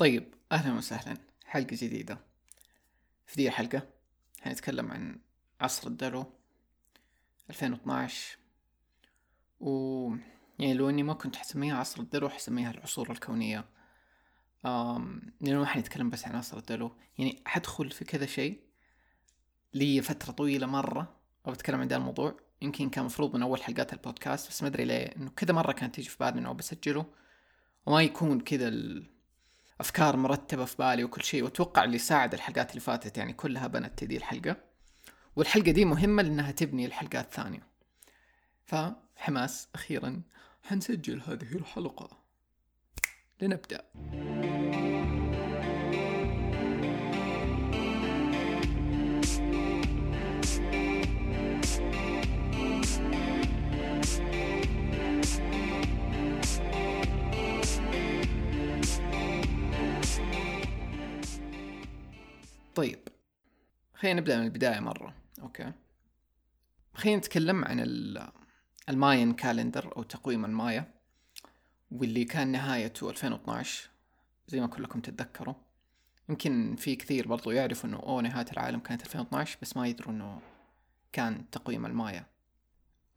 طيب أهلا وسهلا. حلقة جديدة. في دي الحلقة حنتكلم عن عصر الدلو 2012 و يعني لو إني ما كنت حسميها عصر الدلو حسميها العصور الكونية. أم... لأنه ما حنتكلم بس عن عصر الدلو يعني حدخل في كذا شيء. لي فترة طويلة مرة أو بتكلم عن ذا الموضوع. يمكن كان مفروض من أول حلقات البودكاست بس ما أدري ليه إنه كذا مرة كانت تيجي في بالي إنه بسجله وما يكون كذا الافكار مرتبة في بالي وكل شيء وأتوقع اللي ساعد الحلقات اللي فاتت يعني كلها بنت دي الحلقة. والحلقة دي مهمة لأنها تبني الحلقات الثانية. فحماس أخيرا حنسجل هذه الحلقة. لنبدأ. خلينا نبدأ من البداية مرة. okay. خلينا نتكلم عن ال Mayan calendar أو تقويم المايا واللي كان نهايته 2012 زي ما كلكم تتذكروا. يمكن في كثير برضو يعرفوا إنه أوه نهاية العالم كانت 2012 بس ما يدروا إنه كان تقويم المايا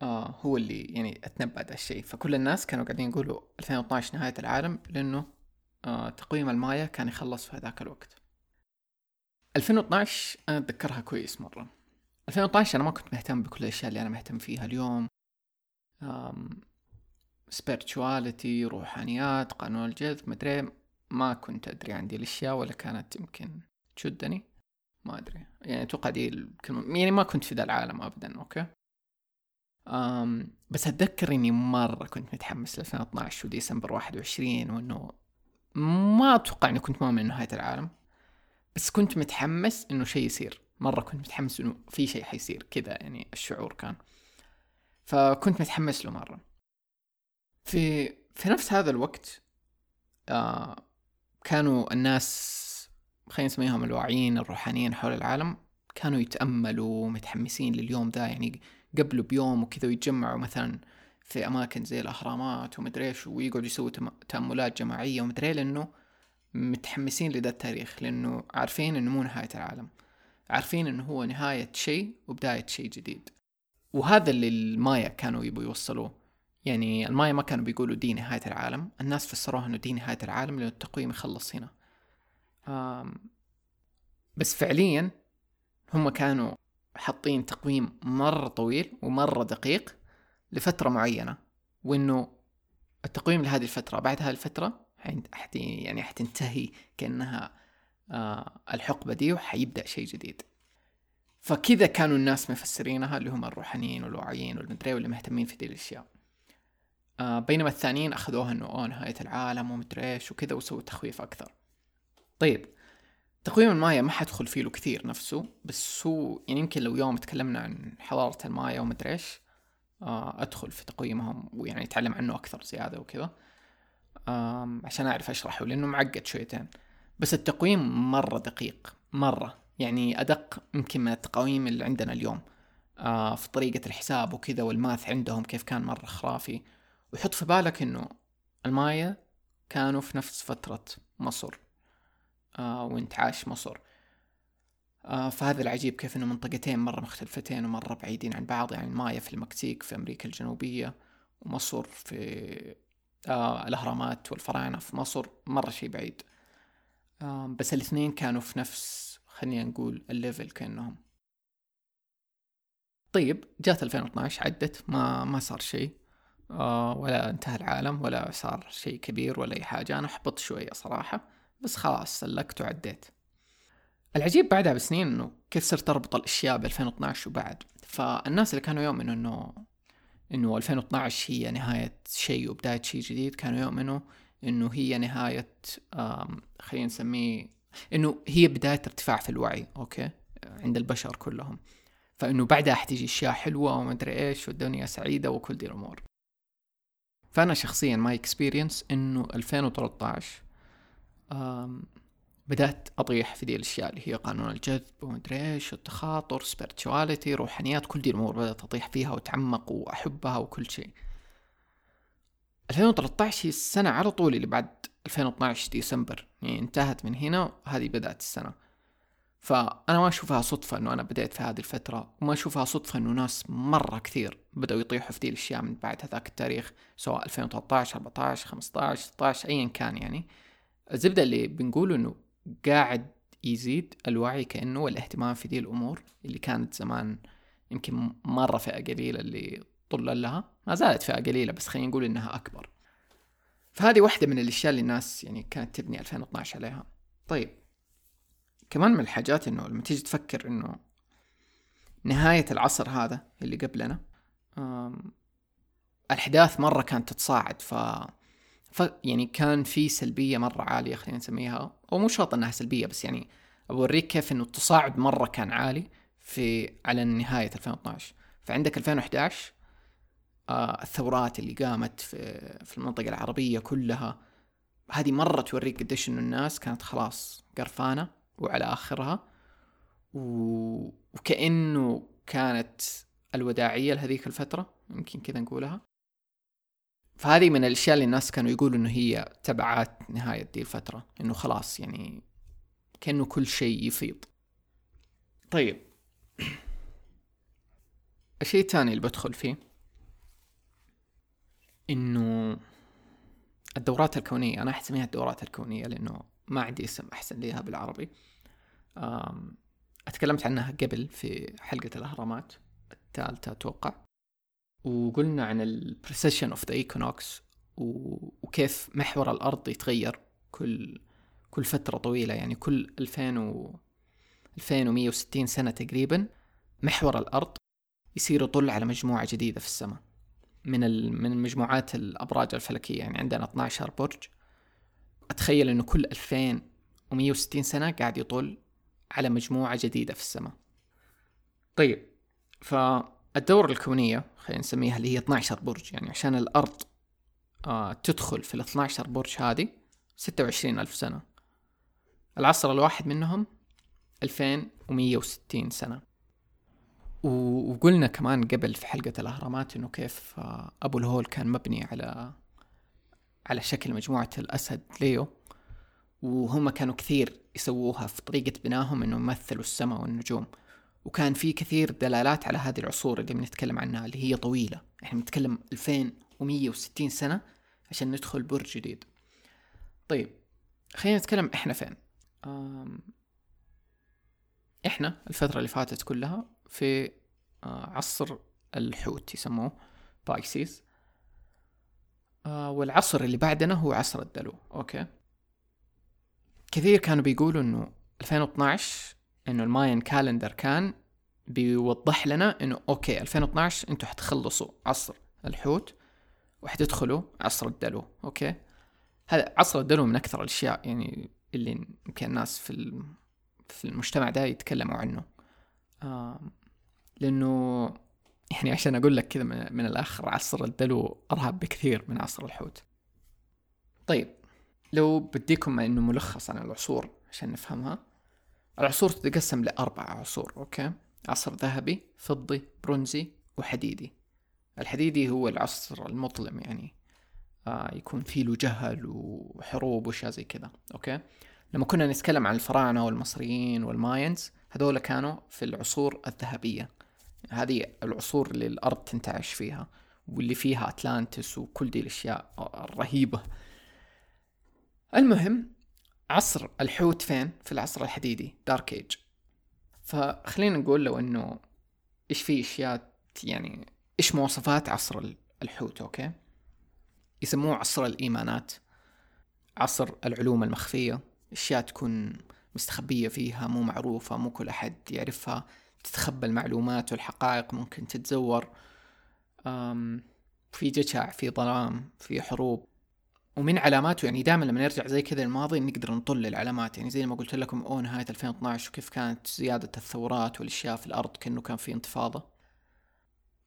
آه هو اللي يعني أتنبأ ده الشيء. فكل الناس كانوا قاعدين يقولوا 2012 نهاية العالم لأنه آه تقويم المايا كان يخلص في هذاك الوقت. 2012 أنا أتذكرها كويس مرة. 2012 أنا ما كنت مهتم بكل الأشياء اللي أنا مهتم فيها اليوم. spirituality روحانيات قانون الجذب مدري ما كنت أدري عن دي الأشياء ولا كانت يمكن تشدني. ما أدري. يعني أتوقع دي الكلمة يعني ما كنت في ذا العالم ابدا okay؟ أم بس أتذكر إني مرة كنت متحمس ل 2012 وديسمبر 21 وإنه ما أتوقع إني كنت مؤمن نهاية العالم. بس كنت متحمس إنه شيء يصير. مرة كنت متحمس إنه في شيء حيصير كذا يعني الشعور كان. فكنت متحمس له مرة. في في نفس هذا الوقت آه كانوا الناس خلينا نسميهم الواعيين الروحانيين حول العالم كانوا يتأملوا متحمسين لليوم ذا يعني قبله بيوم وكذا ويتجمعوا مثلا في أماكن زي الأهرامات ومدري إيش ويقعدوا يسووا تأملات جماعية ومدري إيه لأنه متحمسين لذا التاريخ لأنه عارفين إنه مو نهاية العالم. عارفين إنه هو نهاية شيء وبداية شيء جديد. وهذا اللي المايا كانوا يبوا يوصلوه. يعني المايا ما كانوا بيقولوا دي نهاية العالم. الناس فسروها إنه دي نهاية العالم لأنه التقويم يخلص هنا. بس فعليا هم كانوا حاطين تقويم مرة طويل ومرة دقيق لفترة معينة. وإنه التقويم لهذه الفترة بعد هذه الفترة يعني حتنتهي كأنها آه الحقبة دي وحيبدأ شيء جديد. فكذا كانوا الناس مفسرينها اللي هم الروحانيين والواعيين والمدري واللي مهتمين في دي الأشياء. آه بينما الثانيين أخذوها إنه أوه نهاية العالم ومدري إيش وكذا وسووا تخويف أكثر. طيب تقويم المايا ما حدخل فيه له كثير نفسه بس هو يعني يمكن لو يوم تكلمنا عن حضارة المايا ومدري إيش آه أدخل في تقويمهم ويعني اتعلم عنه أكثر زيادة وكذا. عشان أعرف أشرحه لأنه معقد شويتين. بس التقويم مرة دقيق مرة. يعني أدق يمكن من التقاويم اللي عندنا اليوم. آه في طريقة الحساب وكذا والماث عندهم كيف كان مرة خرافي. وحط في بالك إنه المايا كانوا في نفس فترة مصر. آه وانتعاش مصر. آه فهذا العجيب كيف إنه منطقتين مرة مختلفتين ومرة بعيدين عن بعض. يعني المايا في المكسيك في أمريكا الجنوبية ومصر في آه الأهرامات والفراعنة في مصر مرة شي بعيد. بس الاثنين كانوا في نفس خلينا نقول ال level كأنهم. طيب جات 2012 عدت ما ما صار شيء آه ولا انتهى العالم ولا صار شيء كبير ولا أي حاجة. أنا حبطت شوية صراحة بس خلاص سلكت وعديت. العجيب بعدها بسنين إنه كيف صرت أربط الأشياء ب 2012 وبعد. فالناس اللي كانوا يؤمنوا إنه إنه 2012 هي نهاية شيء وبداية شيء جديد كانوا يؤمنوا إنه هي نهاية خلينا نسميه إنه هي بداية ارتفاع في الوعي أوكي؟ عند البشر كلهم. فإنه بعدها حتيجي أشياء حلوة وما ادري إيش والدنيا سعيدة وكل دي الأمور. فأنا شخصيا my experience إنه 2013 بدأت أطيح في دي الأشياء اللي هي قانون الجذب ومدري إيش والتخاطر spirituality روحانيات كل دي الأمور بدأت أطيح فيها وأتعمق وأحبها وكل شيء. 2013 هي السنة على طول اللي بعد 2012 ديسمبر يعني انتهت من هنا وهذه بدأت السنة. فأنا ما أشوفها صدفة إنه أنا بديت في هذه الفترة وما أشوفها صدفة إنه ناس مرة كثير بدأوا يطيحوا في ذي الأشياء من بعد هذاك التاريخ سواء 2013 14 15 16 أيا كان يعني. الزبدة اللي بنقوله إنه قاعد يزيد الوعي كأنه والاهتمام في ذي الأمور اللي كانت زمان يمكن مرة فئة قليلة اللي طلل لها. ما زالت فئة قليلة بس خلينا نقول إنها أكبر. فهذه واحدة من الأشياء اللي الناس يعني كانت تبني 2012 عليها. طيب كمان من الحاجات إنه لما تيجي تفكر إنه نهاية العصر هذا اللي قبلنا الأحداث مرة كانت تتصاعد ف... ف يعني كان في سلبية مرة عالية خلينا نسميها أو مو شرط إنها سلبية بس يعني أوريك كيف إنه التصاعد مرة كان عالي في على نهاية 2012 فعندك 2011 آه الثورات اللي قامت في, في المنطقة العربية كلها هذه مرة توريك قديش إنه الناس كانت خلاص قرفانة وعلى آخرها و... وكأنه كانت الوداعية لهذيك الفترة يمكن كذا نقولها. فهذه من الأشياء اللي الناس كانوا يقولوا إنه هي تبعات نهاية دي الفترة إنه خلاص يعني كأنه كل شيء يفيض. طيب. الشيء الثاني اللي بدخل فيه إنه الدورات الكونية أنا احسميها الدورات الكونية لأنه ما عندي اسم أحسن ليها بالعربي. أتكلمت عنها قبل في حلقة الأهرامات الثالثة أتوقع. وقلنا عن ال precession of the equinox وكيف محور الأرض يتغير كل كل فترة طويلة. يعني كل 2000 و 2160 سنة تقريبا محور الأرض يصير يطل على مجموعة جديدة في السماء من. من مجموعات الأبراج الفلكية. يعني عندنا 12 برج. أتخيل إنه كل 2160 سنة قاعد يطل على مجموعة جديدة في السماء. طيب فالدورة الكونية خلينا نسميها اللي هي 12 برج يعني عشان الأرض آه تدخل في ال 12 برج هذه 26 ألف سنة. العصر الواحد منهم 2160 سنة. وقلنا كمان قبل في حلقة الأهرامات إنه كيف آه، أبو الهول كان مبني على على شكل مجموعة الأسد ليو. وهم كانوا كثير يسووها في طريقة بناهم إنه يمثلوا السماء والنجوم. وكان في كثير دلالات على هذه العصور اللي بنتكلم عنها اللي هي طويلة. إحنا بنتكلم 2160 سنة عشان ندخل برج جديد. طيب خلينا نتكلم إحنا فين؟ إحنا الفترة اللي فاتت كلها في عصر الحوت يسموه Pisces. والعصر اللي بعدنا هو عصر الدلو okay؟ كثير كانوا بيقولوا إنه 2012 إنه ال Mayan calendar كان بيوضح لنا إنه okay 2012 إنتوا حتخلصوا عصر الحوت وحتدخلوا عصر الدلو okay؟ هذا عصر الدلو من أكثر الأشياء يعني اللي يمكن الناس في في المجتمع ده يتكلموا عنه. لأنه يعني عشان أقول لك كذا من الآخر عصر الدلو أرهب بكثير من عصر الحوت. طيب لو بديكم إنه ملخص عن العصور عشان نفهمها العصور تتقسم لأربع عصور okay؟ عصر ذهبي فضي برونزي وحديدي. الحديدي هو العصر المظلم يعني آه يكون فيه له جهل وحروب وأشياء زي كذا okay؟ لما كنا نتكلم عن الفراعنة والمصريين وال Mayans هذول كانوا في العصور الذهبية. هذه العصور اللي الأرض تنتعش فيها واللي فيها أتلانتس وكل دي الأشياء الرهيبة. المهم عصر الحوت فين؟ في العصر الحديدي dark age فخلينا نقول لو إنه إيش في اشياء يعني إيش مواصفات عصر الحوت أوكي؟ يسموه عصر الإيمانات عصر العلوم المخفية أشياء تكون مستخبية فيها مو معروفة مو كل أحد يعرفها تتخبى المعلومات والحقائق ممكن تتزور. في جشع في ظلام في حروب. ومن علاماته يعني دائما لما نرجع زي كذا الماضي نقدر نطل العلامات يعني زي ما قلت لكم أو نهايه 2012 وكيف كانت زيادة الثورات والأشياء في الأرض كأنه كان في انتفاضة.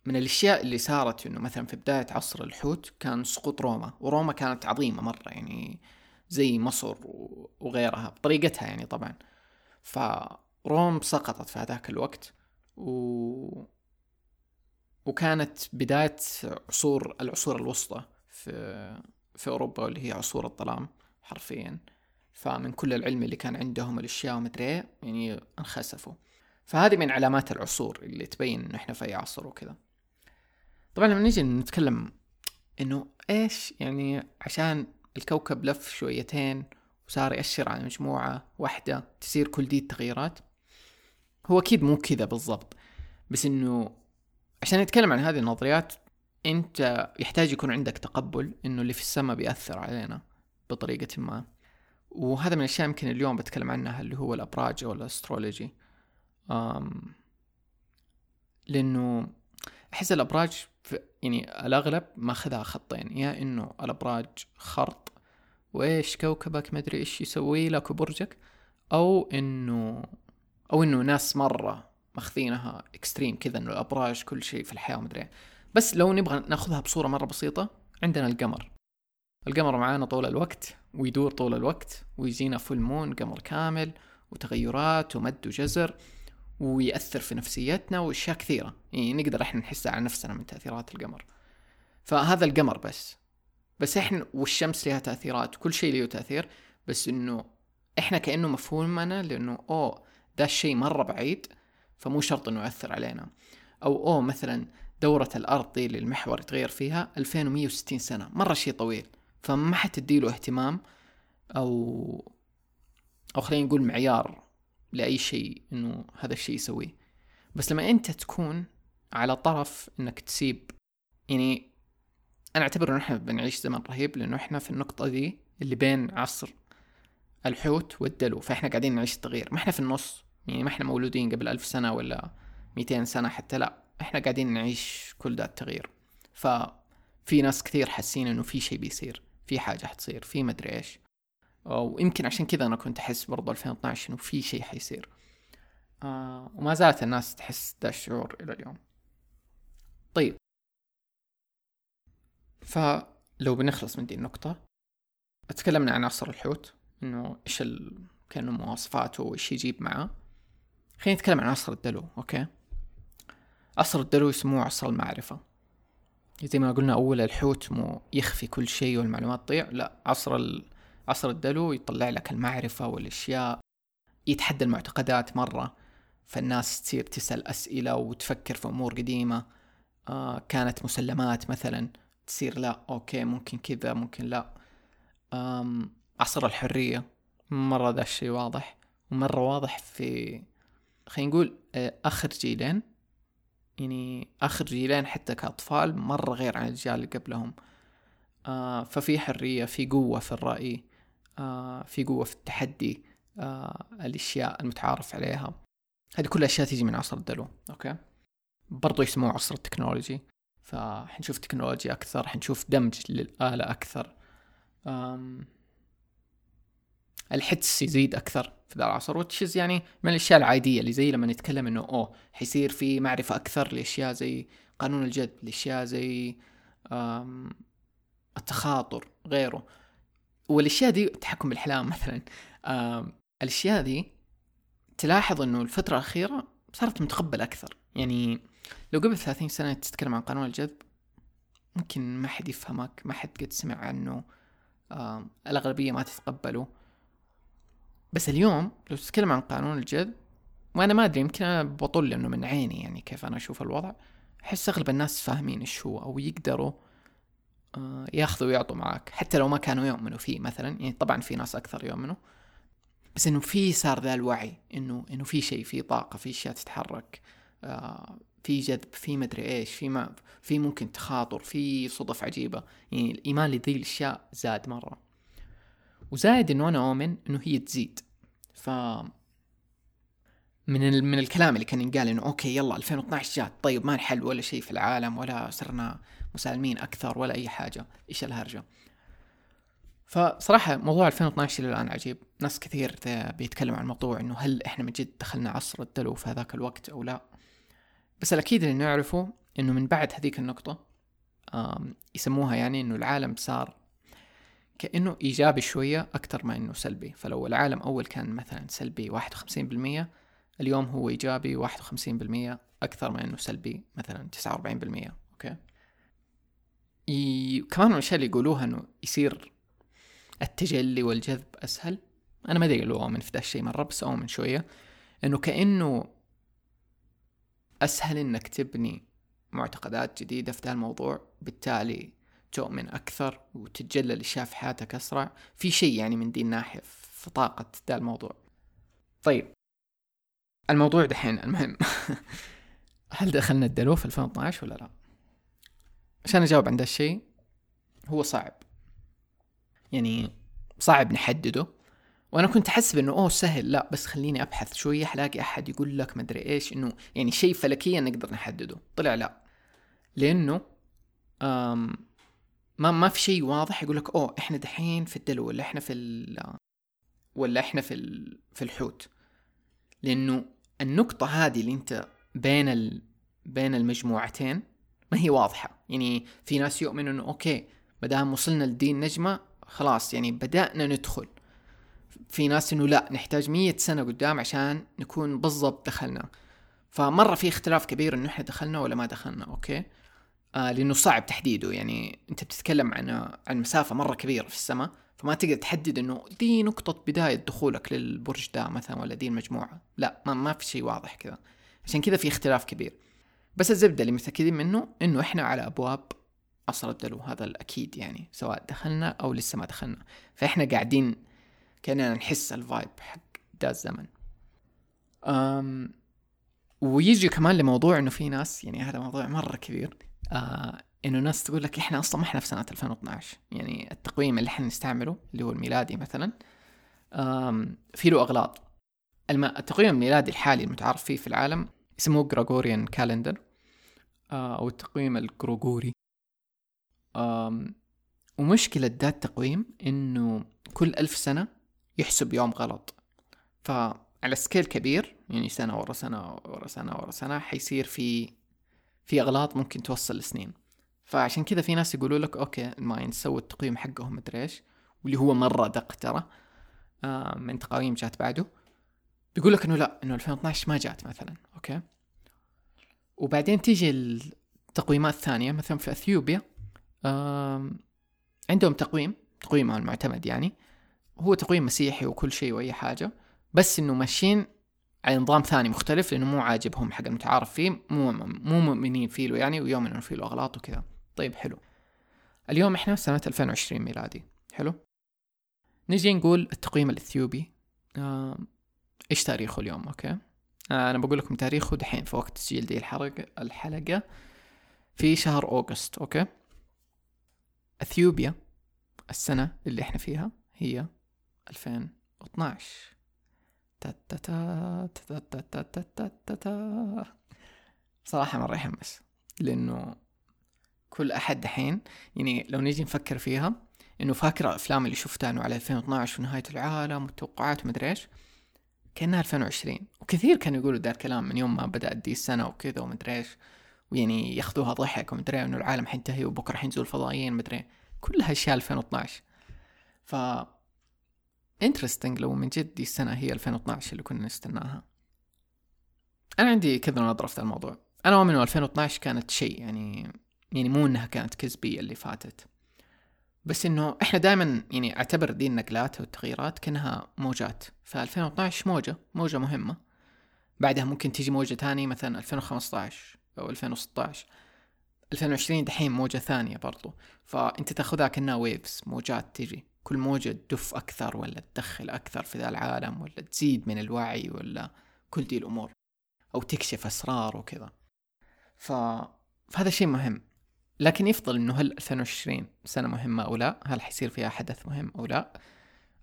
من الأشياء اللي صارت إنه مثلا في بداية عصر الحوت كان سقوط روما وروما كانت عظيمة مرة يعني زي مصر وغيرها بطريقتها يعني طبعا. ف روم سقطت في هذاك الوقت و... وكانت بداية عصور العصور الوسطى في في أوروبا واللي هي عصور الظلام حرفيا. فمن كل العلم اللي كان عندهم الأشياء ومدري إيه يعني انخسفوا. فهذه من علامات العصور اللي تبين انه إحنا في أي عصر وكذا. طبعا لما نيجي نتكلم إنه إيش يعني عشان الكوكب لف شويتين وصار يأشر على مجموعة واحدة تصير كل دي التغييرات هو أكيد مو كذا بالضبط. بس إنه عشان نتكلم عن هذه النظريات أنت يحتاج يكون عندك تقبل إنه اللي في السماء بيأثر علينا بطريقة ما. وهذا من الأشياء يمكن اليوم بتكلم عنها اللي هو الأبراج أو ال astrology. أم لأنه أحس الأبراج يعني الأغلب ماخذها خطين يا إنه الأبراج خرط وإيش كوكبك مدري إيش يسوي لك وبرجك أو إنه أو إنه ناس مرة ماخذينها extreme كذا إنه الأبراج كل شيء في الحياة ومدري بس لو نبغى ناخذها بصورة مرة بسيطة عندنا القمر. القمر معانا طول الوقت ويدور طول الوقت ويجينا فول مون قمر كامل وتغيرات ومد وجزر ويأثر في نفسيتنا وأشياء كثيرة. يعني نقدر إحنا نحسها على نفسنا من تأثيرات القمر. فهذا القمر بس. بس إحنا والشمس لها تأثيرات وكل شيء له تأثير بس إنه إحنا كأنه مفهومنا لأنه أوه ده الشيء مرة بعيد فمو شرط إنه يأثر علينا. أو أوه مثلا دورة الأرض دي اللي المحور يتغير فيها 2160 سنة. مرة شيء طويل. فما حتديله اهتمام أو أو خلينا نقول معيار لأي شيء إنه هذا الشيء يسويه. بس لما أنت تكون على طرف إنك تسيب يعني أنا أعتبر إنه إحنا بنعيش زمن رهيب لأنه إحنا في النقطة دي اللي بين عصر الحوت والدلو. فإحنا قاعدين نعيش التغيير. ما إحنا في النص يعني ما إحنا مولودين قبل ألف سنة ولا ميتين سنة حتى لا. إحنا قاعدين نعيش كل ده التغيير. ففي ناس كثير حاسين إنه في شيء بيصير في حاجة حتصير في مدري إيش. ويمكن عشان كذا أنا كنت أحس برضو 2012 إنه في شيء حيصير. آه وما زالت الناس تحس ذا الشعور إلى اليوم. طيب. فلو بنخلص من دي النقطة تكلمنا عن عصر الحوت إنه إيش ال... كانوا مواصفاته وإيش يجيب معاه. خلينا نتكلم عن عصر الدلو okay؟ عصر الدلو يسموه عصر المعرفة. زي ما قلنا أول الحوت مو يخفي كل شيء والمعلومات تضيع لا عصر ال... عصر الدلو يطلع لك المعرفة والأشياء يتحدى المعتقدات مرة. فالناس تصير تسأل أسئلة وتفكر في أمور قديمة. آه كانت مسلمات مثلا تصير لا okay ممكن كذا ممكن لا. آم عصر الحرية مرة ذا الشيء واضح. ومرة واضح في خلينا نقول آه، آخر جيلين يعني آخر جيلين حتى كأطفال مرة غير عن الأجيال اللي قبلهم. آه ففي حرية في قوة في الرأي آه في قوة في التحدي آه الأشياء المتعارف عليها. هذه كلها أشياء تيجي من عصر الدلو okay؟ برضو يسموه عصر ال technology. فحنشوف تكنولوجيا أكثر حنشوف دمج للآلة أكثر. أم الحدس يزيد أكثر في ذا العصر وتشز يعني من الأشياء العادية اللي زي لما نتكلم إنه أوه حيصير في معرفة أكثر لأشياء زي قانون الجذب لأشياء زي التخاطر غيره. والأشياء دي التحكم بالأحلام مثلا. الأشياء دي تلاحظ إنه الفترة الأخيرة صارت متقبلة أكثر. يعني لو قبل ثلاثين سنة تتكلم عن قانون الجذب ممكن ما حد يفهمك ما حد قد سمع عنه. الأغلبية ما تتقبله. بس اليوم لو تتكلم عن قانون الجذب وأنا ما أدري يمكن أنا بطل لأنه من عيني يعني كيف أنا أشوف الوضع. أحس أغلب الناس فاهمين إيش هو أو يقدروا آه ياخذوا ويعطوا معك حتى لو ما كانوا يؤمنوا فيه مثلا يعني طبعا في ناس أكثر يؤمنوا بس إنه في صار ذا الوعي إنه إنه في شيء في طاقة في أشياء تتحرك آه في جذب في مدري إيش في ما في ممكن تخاطر في صدف عجيبة. يعني الإيمان لذي الأشياء زاد مرة. وزايد إنه أنا أؤمن إنه هي تزيد. ف من. من الكلام اللي كان ينقال إنه أوكي يلا 2012 جات. طيب ما نحل ولا شيء في العالم ولا صرنا مسالمين أكثر ولا أي حاجة. إيش الهرجة؟ فصراحة موضوع 2012 إلى الآن عجيب. ناس كثير بيتكلموا عن الموضوع إنه هل إحنا من جد دخلنا عصر الدلو في هذاك الوقت أو لا. بس الأكيد اللي نعرفه إنه من بعد هذيك النقطة يسموها يعني إنه العالم صار كأنه إيجابي شوية أكتر ما إنه سلبي. فلو العالم أول كان مثلا سلبي واحد وخمسين بالمية اليوم هو إيجابي واحد وخمسين بالمية أكثر ما إنه سلبي مثلا تسعة وأربعين بالمية. أوكي. كمان من الأشياء اللي يقولوها إنه يصير التجلي والجذب أسهل. أنا ما أدري لو اؤمن في ذا الشيء مرة بس اؤمن شوية. إنه كأنه أسهل إنك تبني معتقدات جديدة في ذا الموضوع بالتالي تؤمن أكثر وتتجلى في حياتك أسرع في شيء يعني من دي الناحية في طاقة ذا الموضوع. طيب. الموضوع دحين المهم. هل دخلنا الدلو في 2012 ولا لا؟ عشان أجاوب عن ذا الشيء هو صعب. يعني صعب نحدده. وأنا كنت احسب انه أوه سهل لا بس خليني أبحث شوية حلاقي أحد يقول لك مدري إيش إنه يعني شيء فلكيا نقدر نحدده. طلع لا. لأنه ما ما في شيء واضح يقول لك أوه إحنا دحين في الدلو ولا إحنا في ال ولا إحنا في ال في الحوت. لأنه النقطة هذه اللي أنت بين ال بين المجموعتين ما هي واضحة. يعني في ناس يؤمنوا إنه okay ما دام وصلنا لدين نجمة خلاص يعني بدأنا ندخل. في ناس إنه لا نحتاج مية سنة قدام عشان نكون بالضبط دخلنا. فمرة في اختلاف كبير إنه إحنا دخلنا ولا ما دخلنا okay؟ آه لأنه صعب تحديده. يعني أنت بتتكلم عن عن مسافة مرة كبيرة في السماء فما تقدر تحدد إنه دي نقطة بداية دخولك للبرج ده مثلا ولا دي المجموعة. لا ما, ما في شيء واضح كذا. عشان كذا في اختلاف كبير. بس الزبدة اللي متأكدين منه إنه إحنا على أبواب عصر الدلو هذا الأكيد يعني سواء دخلنا أو لسه ما دخلنا. فإحنا قاعدين كأننا نحس الفايب حق دا الزمن. أم ويجي كمان لموضوع إنه في ناس يعني هذا موضوع مرة كبير آه إنه ناس تقول لك إحنا أصلا ما إحنا في سنة 2012 يعني التقويم اللي إحنا نستعمله اللي هو الميلادي مثلا في له أغلاط. التقويم الميلادي الحالي المتعارف فيه في العالم اسمه Gregorian calendar آه، أو التقويم الجروغوري ومشكلة ذا التقويم إنه كل ألف سنة يحسب يوم غلط. فعلى scale كبير يعني سنة ورا سنة ورا سنة ورا سنة حيصير في في أغلاط ممكن توصل لسنين. فعشان كذا في ناس يقولوا لك okay الماين سووا التقييم حقهم مدري إيش. واللي هو مرة دق ترى من تقاويم جات بعده. بيقول لك إنه لا إنه 2012 ما جات مثلا. أوكي. وبعدين تيجي التقويمات الثانية مثلا في إثيوبيا عندهم تقويم تقويمهم المعتمد يعني. هو تقويم مسيحي وكل شيء وأي حاجة بس إنه ماشيين على نظام ثاني مختلف لأنه مو عاجبهم حق المتعارف فيه مو مو مؤمنين فيه له يعني ويؤمنون فيه له أغلاط وكذا. طيب حلو. اليوم إحنا سنة 2020 ميلادي. حلو. نجي نقول التقويم الإثيوبي. آه إيش تاريخه اليوم؟ okay. آه أنا بقول لكم تاريخه دحين في وقت تسجيل دي الحلقة. الحلقة في شهر August okay. إثيوبيا السنة اللي إحنا فيها هي 2012 صراحة مرة يحمس لأنه كل أحد دحين يعني لو نيجي نفكر فيها إنه فاكر الأفلام اللي شفتها إنه على 2012 ونهاية العالم والتوقعات ومدري إيش كأنها 2020 وكثير كانوا يقولوا ذا الكلام من يوم ما بدأت دي السنة وكذا ومدري إيش ويعني ياخذوها ضحك ومدري إنه العالم حينتهي وبكرة حينزلوا الفضائيين مدري كلها أشياء 2012 ف interesting لو من جد دي السنة هي 2012 اللي كنا نستناها. أنا عندي كذا نظرة في الموضوع. أنا أؤمن إنه 2012 كانت شيء يعني يعني مو إنها كانت كذبية اللي فاتت. بس إنه إحنا دائما يعني أعتبر دي النقلات والتغييرات كأنها موجات. ف 2012 موجة موجة مهمة. بعدها ممكن تيجي موجة تانية مثلا 2015 أو 2016 2020 دحين موجة ثانية برضو. فأنت تأخذها كأنها ويفز موجات تيجي كل موجة تدف أكثر ولا تدخل أكثر في ذا العالم ولا تزيد من الوعي ولا كل دي الأمور أو تكشف أسرار وكذا. ف... فهذا شيء مهم. لكن يفضل إنه هل 2020 سنة مهمة أو لا؟ هل حيصير فيها حدث مهم أو لا؟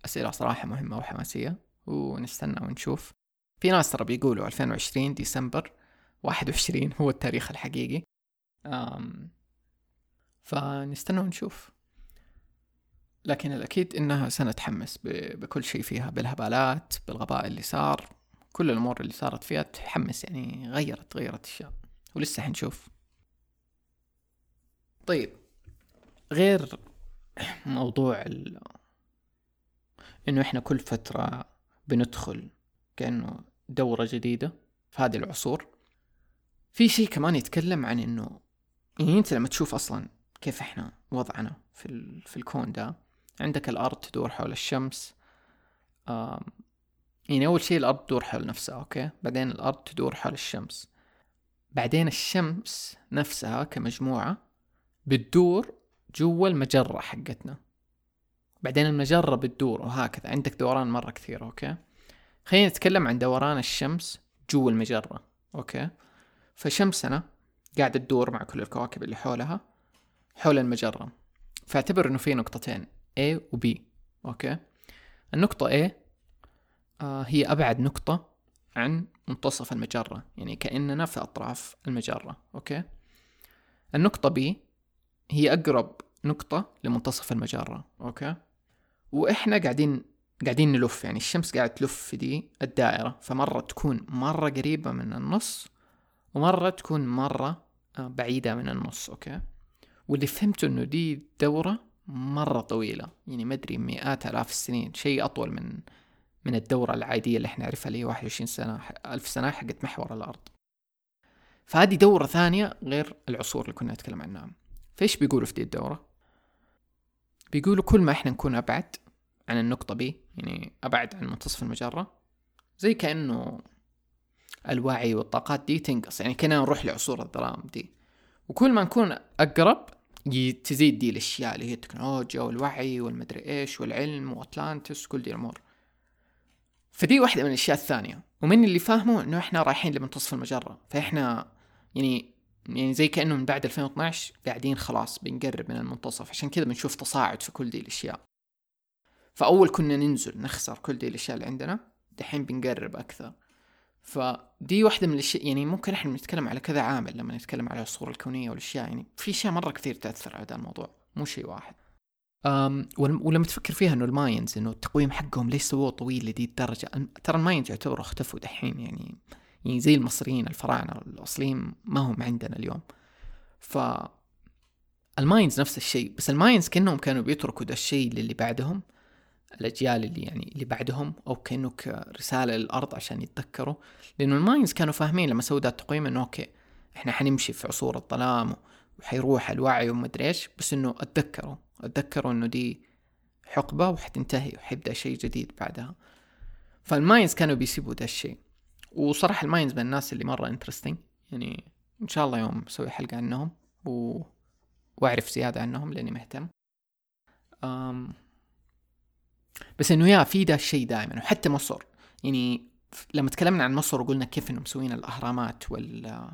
أسئلة صراحة مهمة وحماسية ونستنى ونشوف. في ناس ترى بيقولوا 2020 ديسمبر 21 هو التاريخ الحقيقي. أم فنستنى ونشوف. لكن الأكيد إنها سنة تحمس بكل شيء فيها بالهبالات بالغباء اللي صار. كل الأمور اللي صارت فيها تحمس يعني غيرت غيرت أشياء ولسه حنشوف. طيب غير موضوع ال... إنه إحنا كل فترة بندخل كأنه دورة جديدة في هذه العصور في شيء كمان يتكلم عن إنه يعني أنت لما تشوف أصلا كيف إحنا وضعنا في, ال... في الكون ده عندك الأرض تدور حول الشمس. يعني أول شيء الأرض تدور حول نفسها okay؟ بعدين الأرض تدور حول الشمس. بعدين الشمس نفسها كمجموعة بتدور جوا المجرة حقتنا. بعدين المجرة بتدور وهكذا. عندك دوران مرة كثير okay؟ خلينا نتكلم عن دوران الشمس جوا المجرة okay؟ فشمسنا قاعدة تدور مع كل الكواكب اللي حولها حول المجرة. فاعتبر إنه في نقطتين. A و B. okay؟ النقطة A آه هي أبعد نقطة عن منتصف المجرة يعني كأننا في أطراف المجرة okay؟ النقطة B هي أقرب نقطة لمنتصف المجرة okay؟ وإحنا قاعدين قاعدين نلف يعني الشمس قاعدة تلف في دي الدائرة فمرة تكون مرة قريبة من النص ومرة تكون مرة آه، بعيدة من النص okay؟ واللي فهمته إنه دي دورة مرة طويلة يعني ما أدري مئات آلاف السنين شيء أطول من من الدورة العادية اللي إحنا نعرفها اللي هي 21 سنة ألف سنة حقت محور الأرض. فهذه دورة ثانية غير العصور اللي كنا نتكلم عنها. فإيش بيقولوا في دي الدورة؟ بيقولوا كل ما إحنا نكون أبعد عن النقطة بي يعني أبعد عن منتصف المجرة زي كأنه الوعي والطاقات دي تنقص يعني كنا نروح لعصور الظلام دي. وكل ما نكون أقرب تزيد دي الأشياء اللي هي التكنولوجيا والوعي والمدري إيش والعلم وأتلانتس وكل دي الأمور. فدي واحدة من الأشياء الثانية. ومن اللي فاهمه إنه إحنا رايحين لمنتصف المجرة. فإحنا يعني يعني زي كأنه من بعد 2012 قاعدين خلاص بنقرب من المنتصف. عشان كذا بنشوف تصاعد في كل دي الأشياء. فأول كنا ننزل نخسر كل دي الأشياء اللي عندنا. دحين بنقرب أكثر. فدي واحدة من الأشياء يعني ممكن إحنا نتكلم على كذا عامل لما نتكلم على الصورة الكونية والأشياء يعني في أشياء مرة كثير تأثر على هذا الموضوع مو شيء واحد. أم ولما تفكر فيها إنه ال Mayans إنه التقويم حقهم ليش سووه طويل لدي الدرجة ترى ال Mayans يعتبروا اختفوا دحين يعني يعني زي المصريين الفراعنة الأصليين ما هم عندنا اليوم. ف ال Mayans نفس الشيء بس ال Mayans كأنهم كانوا بيتركوا ده الشيء للي بعدهم. الأجيال اللي يعني اللي بعدهم أو كانه كرساله للأرض عشان يتذكروا. لأنه ال Mayans كانوا فاهمين لما سووا ذا التقويم إنه okay إحنا حنمشي في عصور الظلام وحيروح الوعي ومدري إيش بس إنه أتذكروا أتذكروا إنه دي حقبة وحتنتهي وحيبدأ شيء جديد بعدها. فال Mayans كانوا بيسيبوا ذا الشيء. وصراحة ال Mayans من الناس اللي مرة interesting يعني إن شاء الله يوم أسوي حلقة عنهم و... وأعرف زيادة عنهم لأني مهتم. أم... بس إنه يا في ده الشيء دائما وحتى مصر. يعني لما تكلمنا عن مصر وقلنا كيف إنهم مسوين الأهرامات وال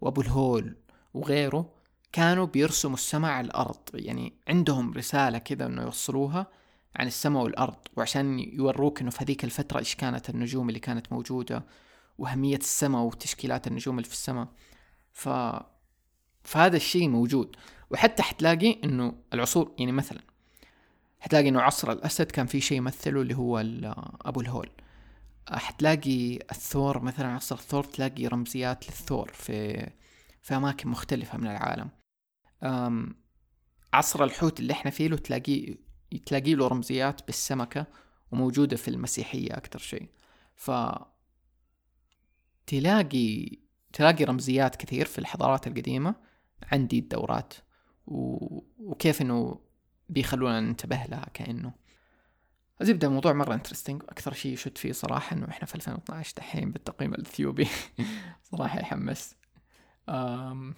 وأبو الهول وغيره كانوا بيرسموا السماء على الأرض. يعني عندهم رسالة كذا إنه يوصلوها عن السماء والأرض وعشان يوروك إنه في هذيك الفترة إيش كانت النجوم اللي كانت موجودة وأهمية السماء وتشكيلات النجوم اللي في السماء. ف فهذا الشيء موجود. وحتى حتلاقي إنه العصور يعني مثلا حتلاقي إنه عصر الأسد كان في شيء يمثله اللي هو أبو الهول. حتلاقي الثور مثلا عصر الثور تلاقي رمزيات للثور في في أماكن مختلفة من العالم. عصر الحوت اللي إحنا فيه له تلاقيه تلاقي له رمزيات بالسمكة وموجودة في المسيحية أكثر شيء. ف تلاقي تلاقي رمزيات كثير في الحضارات القديمة عندي الدورات. و... وكيف إنه بيخلونا ننتبه لها كأنه. الزبدة الموضوع مرة انترستنج أكثر شيء يشد فيه صراحة إنه إحنا في 2012 دحين بالتقييم الإثيوبي. صراحة يحمس. أم...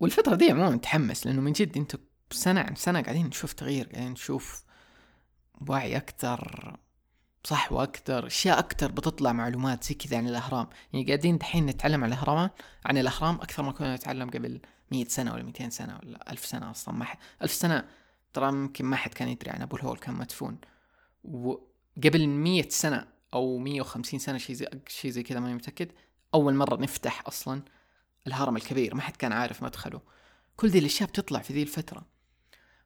والفترة دي عموما تحمس لأنه من جد أنت سنة عن سنة قاعدين نشوف تغيير قاعدين نشوف وعي أكثر صحوة أكثر أشياء أكثر بتطلع معلومات زي كذا عن الأهرام. يعني قاعدين دحين نتعلم عن الأهرام عن الأهرام أكثر ما كنا نتعلم قبل مية سنة ولا ميتين سنة ولا ألف سنة أصلا ما حد ألف سنة ترى ممكن ما حد كان يدري عن أبو الهول كان مدفون. وقبل مية سنة أو مية وخمسين سنة شيء زي شيء زي كذا ماني متأكد أول مرة نفتح أصلا الهرم الكبير ما حد كان عارف مدخله. كل ذي الأشياء بتطلع في ذي الفترة.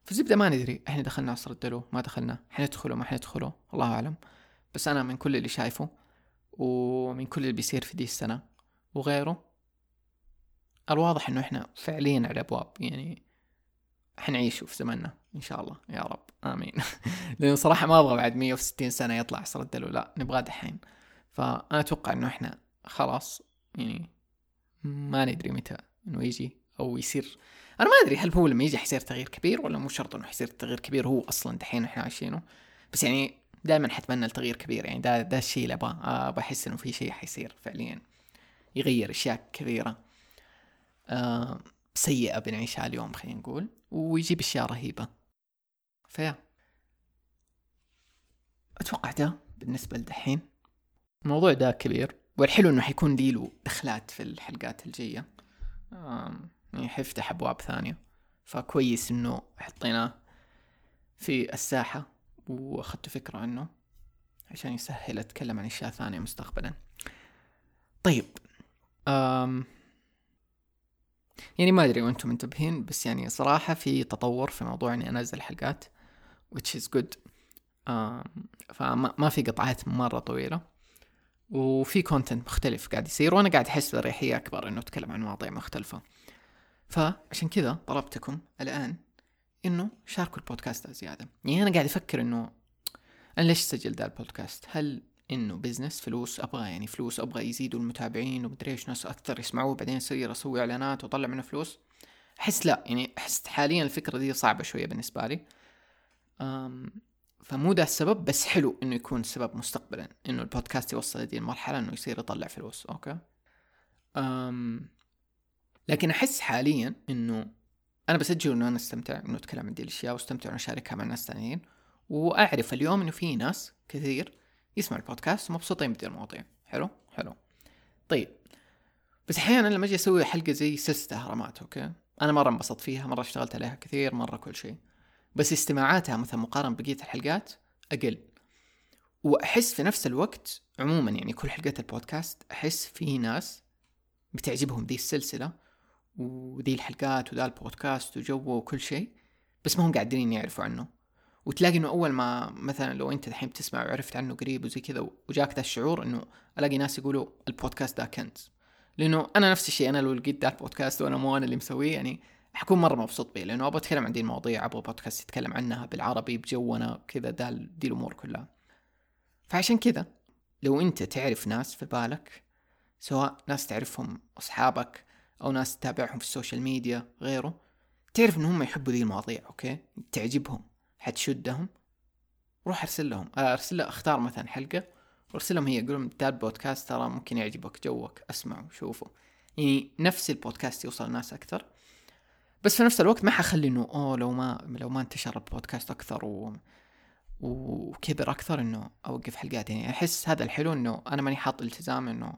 فزبدة ما ندري إحنا دخلنا عصر الدلو ما دخلنا حندخله ما حندخله الله أعلم. بس أنا من كل اللي شايفه ومن كل اللي بيصير في دي السنة وغيره الواضح إنه إحنا فعليا على الابواب يعني حنعيش في زمننا إن شاء الله. يا رب. آمين. لأنه صراحة ما أبغى بعد 160 سنة يطلع عصر الدلو لا نبغاه دحين. فأنا أتوقع إنه إحنا خلاص يعني ما ندري متى إنه يجي أو يصير. أنا ما أدري هل هو لما يجي حيصير تغيير كبير ولا مو شرط إنه حيصير تغيير كبير هو أصلا دحين إحنا عايشينه. بس يعني دائما حتمنى التغيير كبير. يعني ده ده الشيء اللي ابغاه آه بحس إنه في شيء حيصير فعليا. يغير أشياء كثيرة. آه سيئة بنعيشها اليوم خلينا نقول ويجيب أشياء رهيبة. فيا. أتوقع ده بالنسبة لدحين. الموضوع ده كبير والحلو إنه حيكون لي له دخلات في الحلقات الجاية. يعني حيفتح أبواب ثانية. فكويس إنه حطيناه في الساحة وأخذت فكرة عنه عشان يسهل أتكلم عن أشياء ثانية مستقبلا. طيب. أم يعني ما أدري وأنتم منتبهين بس يعني صراحة في تطور في موضوع إني أنزل حلقات which is good. فما ما في قطعات مرة طويلة. وفي content مختلف قاعد يصير وأنا قاعد أحس باريحيه أكبر إنه أتكلم عن مواضيع مختلفة. فعشان كذا طلبتكم الآن إنه شاركوا البودكاست زيادة. يعني أنا قاعد أفكر إنه أنا ليش أسجل ذا البودكاست؟ هل إنه business فلوس أبغى يعني فلوس أبغى يزيدوا المتابعين ومدري إيش ناس أكثر يسمعوه بعدين يصير أسوي إعلانات وأطلع منه فلوس. أحس لا يعني أحس حاليا الفكرة دي صعبة شوية بالنسبة لي. أم فمو ده السبب بس حلو إنه يكون سبب مستقبلا إنه البودكاست يوصل لدي المرحلة إنه يصير يطلع فلوس okay؟ أم لكن أحس حاليا إنه أنا بسجل إنه أنا أستمتع إنه اتكلم عن دي الأشياء وأستمتع إنه أشاركها مع ناس ثانيين وأعرف اليوم إنه في ناس كثير يسمع البودكاست ومبسوطين بدي المواضيع. حلو؟ حلو. طيب. بس أحيانا لما أجي أسوي حلقة زي سلسله اهرامات okay؟ أنا مرة انبسطت فيها مرة اشتغلت عليها كثير مرة كل شيء. بس استماعاتها مثلا مقارنة بقية الحلقات أقل. وأحس في نفس الوقت عموما يعني كل حلقات البودكاست أحس في ناس بتعجبهم ذي السلسلة وذي الحلقات وذا البودكاست وجوه وكل شيء بس ما هم قاعدين يعرفوا عنه. وتلاقي إنه أول ما مثلا لو أنت الحين بتسمع وعرفت عنه قريب وزي كذا وجاك ذا الشعور إنه ألاقي ناس يقولوا البودكاست ده كنز. لأنه أنا نفس الشيء أنا لو لقيت ذا البودكاست وأنا مو أنا اللي مسويه يعني حكون مرة مبسوط بيه لأنه أبغى أتكلم عن دي المواضيع أبغى بودكاست يتكلم عنها بالعربي بجونا كذا دي الأمور كلها. فعشان كذا لو أنت تعرف ناس في بالك سواء ناس تعرفهم أصحابك أو ناس تتابعهم في ال social media غيره تعرف ان هم يحبوا ذي المواضيع أوكي؟ تعجبهم. حتشدهم روح ارسل لهم ارسل له اختار مثلا حلقة وارسل لهم هي قول لهم ده البودكاست ترى ممكن يعجبك جوك اسمعوا شوفوا يعني نفس البودكاست يوصل الناس أكثر. بس في نفس الوقت ما حخلي إنه أوه لو ما لو ما انتشر البودكاست أكثر و وكبر أكثر إنه أوقف حلقات. يعني أحس هذا الحلو إنه أنا ماني حاط إلتزام إنه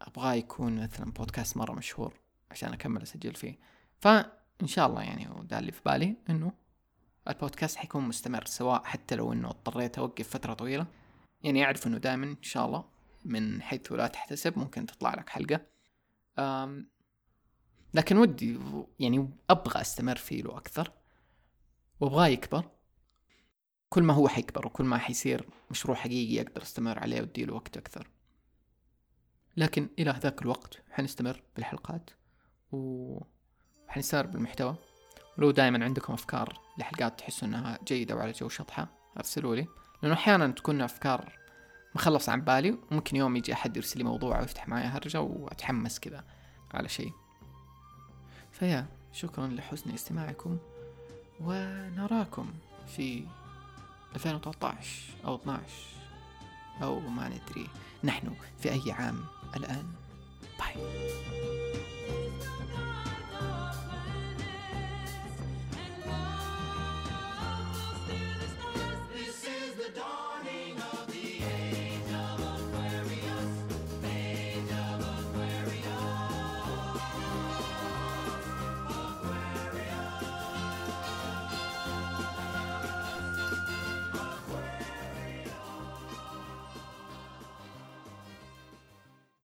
ابغاه يكون مثلا بودكاست مرة مشهور عشان أكمل أسجل فيه. فإن شاء الله يعني وده اللي في بالي إنه البودكاست حيكون مستمر سواء حتى لو إنه اضطريت أوقف فترة طويلة. يعني أعرف إنه دائما إن شاء الله من حيث لا تحتسب ممكن تطلع لك حلقة. لكن ودي يعني أبغى أستمر فيه له أكثر. وأبغاه يكبر. كل ما هو حيكبر وكل ما حيصير مشروع حقيقي أقدر أستمر عليه وادي له وقت أكثر. لكن إلى ذاك الوقت حنستمر بالحلقات و حنستمر بالمحتوى. ولو دائما عندكم أفكار لحلقات تحسوا إنها جيدة وعلى جو شطحة أرسلوا لي. لأنه أحيانا تكون أفكار مخلصة عن بالي وممكن يوم يجي أحد يرسل لي موضوع ويفتح معي هرجة وأتحمس كذا على شيء. فيا شكرا لحسن استماعكم ونراكم في 2013 أو 12 أو ما ندري. نحن في أي عام الآن. باي.